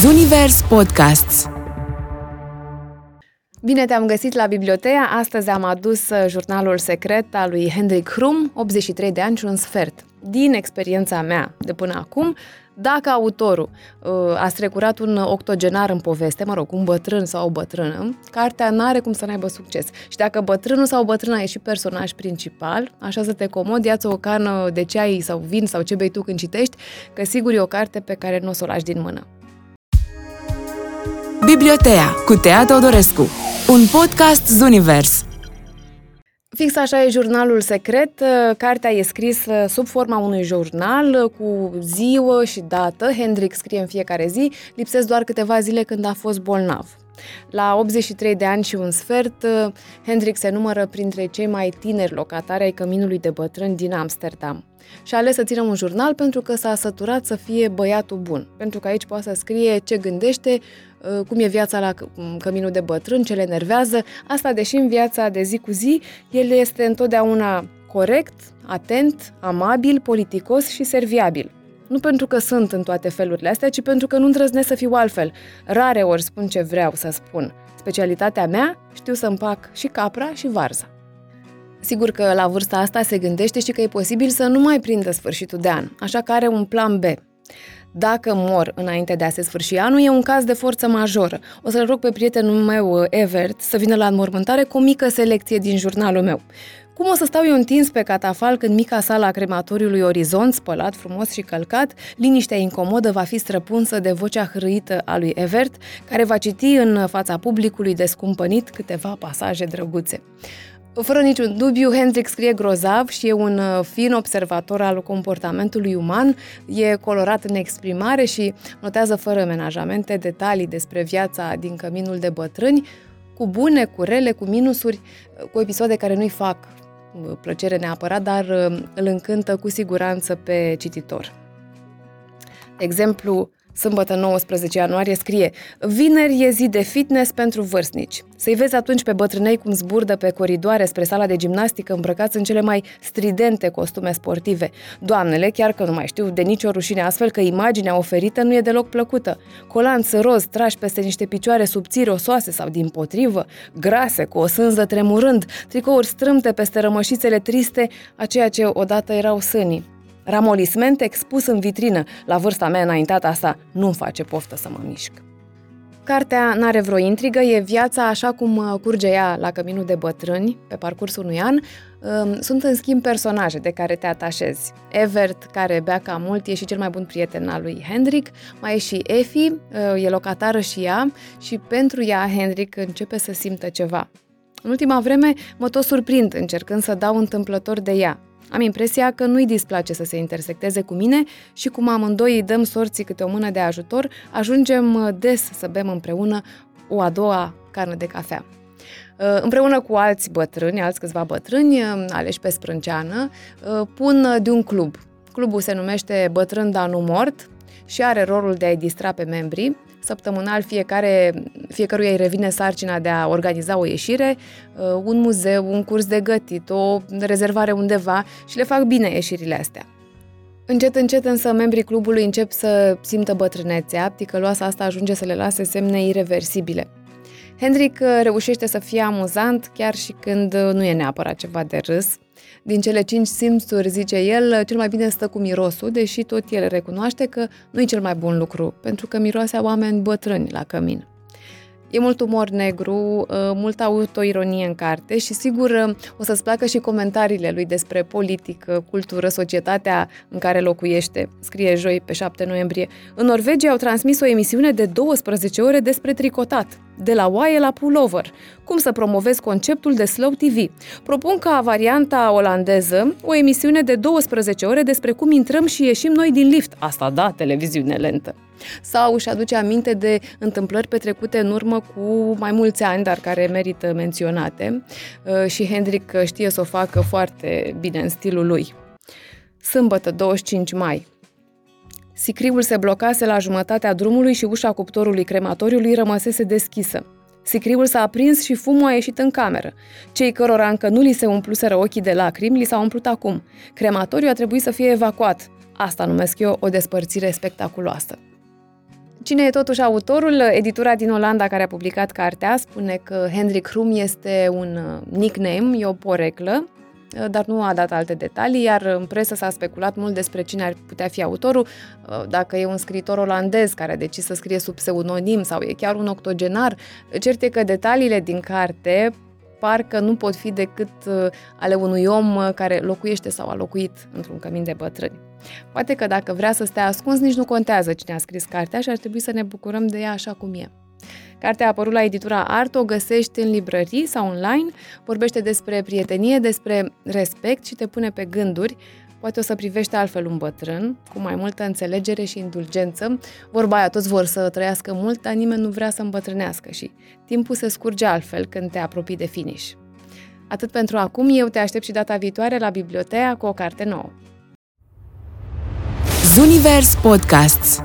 Zunivers Podcasts Bine te-am găsit la Bibliotea. Astăzi am adus uh, jurnalul secret al lui Hendrik Hrum, 83 de ani și un sfert. Din experiența mea de până acum, dacă autorul uh, a strecurat un octogenar în poveste, mă rog, un bătrân sau o bătrână, cartea nu are cum să n-aibă succes. Și dacă bătrânul sau bătrâna e și personaj principal, așa să te comod, ia o cană de ceai sau vin sau ce bei tu când citești, că sigur e o carte pe care nu o să o lași din mână. Bibliotea cu Tea Teodorescu Un podcast Zunivers Fix așa e jurnalul secret. Cartea e scrisă sub forma unui jurnal cu ziua și dată. Hendrik scrie în fiecare zi. Lipsesc doar câteva zile când a fost bolnav. La 83 de ani și un sfert, Hendrik se numără printre cei mai tineri locatari ai căminului de bătrâni din Amsterdam. Și a ales să țină un jurnal pentru că s-a săturat să fie băiatul bun. Pentru că aici poate să scrie ce gândește, uh, cum e viața la căminul de bătrân, ce le enervează. Asta, deși în viața de zi cu zi, el este întotdeauna corect, atent, amabil, politicos și serviabil. Nu pentru că sunt în toate felurile astea, ci pentru că nu îndrăznesc să fiu altfel. Rare ori spun ce vreau să spun. Specialitatea mea, știu să împac și capra și varza. Sigur că la vârsta asta se gândește și că e posibil să nu mai prindă sfârșitul de an, așa că are un plan B. Dacă mor înainte de a se sfârși anul, e un caz de forță majoră. O să-l rog pe prietenul meu, Evert, să vină la înmormântare cu o mică selecție din jurnalul meu. Cum o să stau eu întins pe catafal când mica sala a crematoriului Orizont, spălat frumos și călcat, liniștea incomodă va fi străpunsă de vocea hrăită a lui Evert, care va citi în fața publicului descumpănit câteva pasaje drăguțe. Fără niciun dubiu, Hendrik scrie grozav și e un uh, fin observator al comportamentului uman, e colorat în exprimare și notează fără menajamente detalii despre viața din căminul de bătrâni, cu bune, cu rele, cu minusuri, uh, cu episoade care nu-i fac uh, plăcere neapărat, dar îl încântă cu siguranță pe cititor. De exemplu, Sâmbătă 19 ianuarie scrie Vineri e zi de fitness pentru vârstnici. Să-i vezi atunci pe bătrânei cum zburdă pe coridoare spre sala de gimnastică îmbrăcați în cele mai stridente costume sportive. Doamnele, chiar că nu mai știu de nicio rușine, astfel că imaginea oferită nu e deloc plăcută. Colanți roz trași peste niște picioare subțiri osoase sau din potrivă, grase, cu o sânză tremurând, tricouri strâmte peste rămășițele triste, a ceea ce odată erau sânii. Ramolisment expus în vitrină, la vârsta mea înaintată asta, nu-mi face poftă să mă mișc. Cartea n-are vreo intrigă, e viața așa cum uh, curge ea la căminul de bătrâni, pe parcursul unui an. Um, sunt în schimb personaje de care te atașezi. Evert, care bea cam mult, e și cel mai bun prieten al lui Hendrik, mai e și Efi, uh, e locatară și ea și pentru ea Hendrik începe să simtă ceva. În ultima vreme mă tot surprind încercând să dau întâmplător de ea. Am impresia că nu-i displace să se intersecteze cu mine și cum amândoi îi dăm sorții câte o mână de ajutor, ajungem uh, des să bem împreună o a doua cană de cafea. Uh, împreună cu alți bătrâni, alți câțiva bătrâni, uh, aleși pe sprânceană, pun de un club. Clubul se numește Bătrân Dar Nu Mort și are rolul de a-i distra pe membrii Săptămânal fiecare, fiecăruia îi revine sarcina de a organiza o ieșire, uh, un muzeu, un curs de gătit, o rezervare undeva și le fac bine ieșirile astea. Încet, încet însă membrii clubului încep să simtă bătrânețea, ticăloasa asta ajunge să le lase semne irreversibile. Hendrik uh, reușește să fie amuzant chiar și când uh, nu e neapărat ceva de râs, din cele cinci simțuri, zice el, cel mai bine stă cu mirosul, deși tot el recunoaște că nu e cel mai bun lucru, pentru că miroase oameni bătrâni la cămin. E mult umor negru, uh, multă autoironie în carte și sigur uh, o să-ți placă și comentariile lui despre politică, cultură, societatea în care locuiește. Scrie joi pe 7 noiembrie. În Norvegia au transmis o emisiune de 12 ore despre tricotat, de la oaie la pullover. Cum să promovezi conceptul de slow TV? Propun ca varianta olandeză o emisiune de 12 ore despre cum intrăm și ieșim noi din lift. Asta da, televiziune lentă sau își aduce aminte de întâmplări petrecute în urmă cu mai mulți ani, dar care merită menționate uh, și Hendrik știe să o facă foarte bine în stilul lui. Sâmbătă, 25 mai. Sicriul se blocase la jumătatea drumului și ușa cuptorului crematoriului rămăsese deschisă. Sicriul s-a aprins și fumul a ieșit în cameră. Cei cărora încă nu li se umpluseră ochii de lacrimi, li s-au umplut acum. Crematoriul a trebuit să fie evacuat. Asta numesc eu o despărțire spectaculoasă. Cine e totuși autorul? Editura din Olanda care a publicat cartea spune că Hendrik Hrum este un uh, nickname, e o poreclă, uh, dar nu a dat alte detalii, iar în presă s-a speculat mult despre cine ar putea fi autorul, uh, dacă e un scriitor olandez care a decis să scrie sub pseudonim sau e chiar un octogenar. Cert e că detaliile din carte parcă nu pot fi decât ale unui om care locuiește sau a locuit într-un cămin de bătrâni. Poate că dacă vrea să stea ascuns, nici nu contează cine a scris cartea și ar trebui să ne bucurăm de ea așa cum e. Cartea a apărut la editura Art, o găsești în librării sau online, vorbește despre prietenie, despre respect și te pune pe gânduri. Poate o să privești altfel un bătrân, cu mai multă înțelegere și indulgență. Vorba aia, toți vor să trăiască mult, dar nimeni nu vrea să îmbătrânească și timpul se scurge altfel când te apropii de finish. Atât pentru acum, eu te aștept și data viitoare la biblioteca cu o carte nouă. Zunivers Podcasts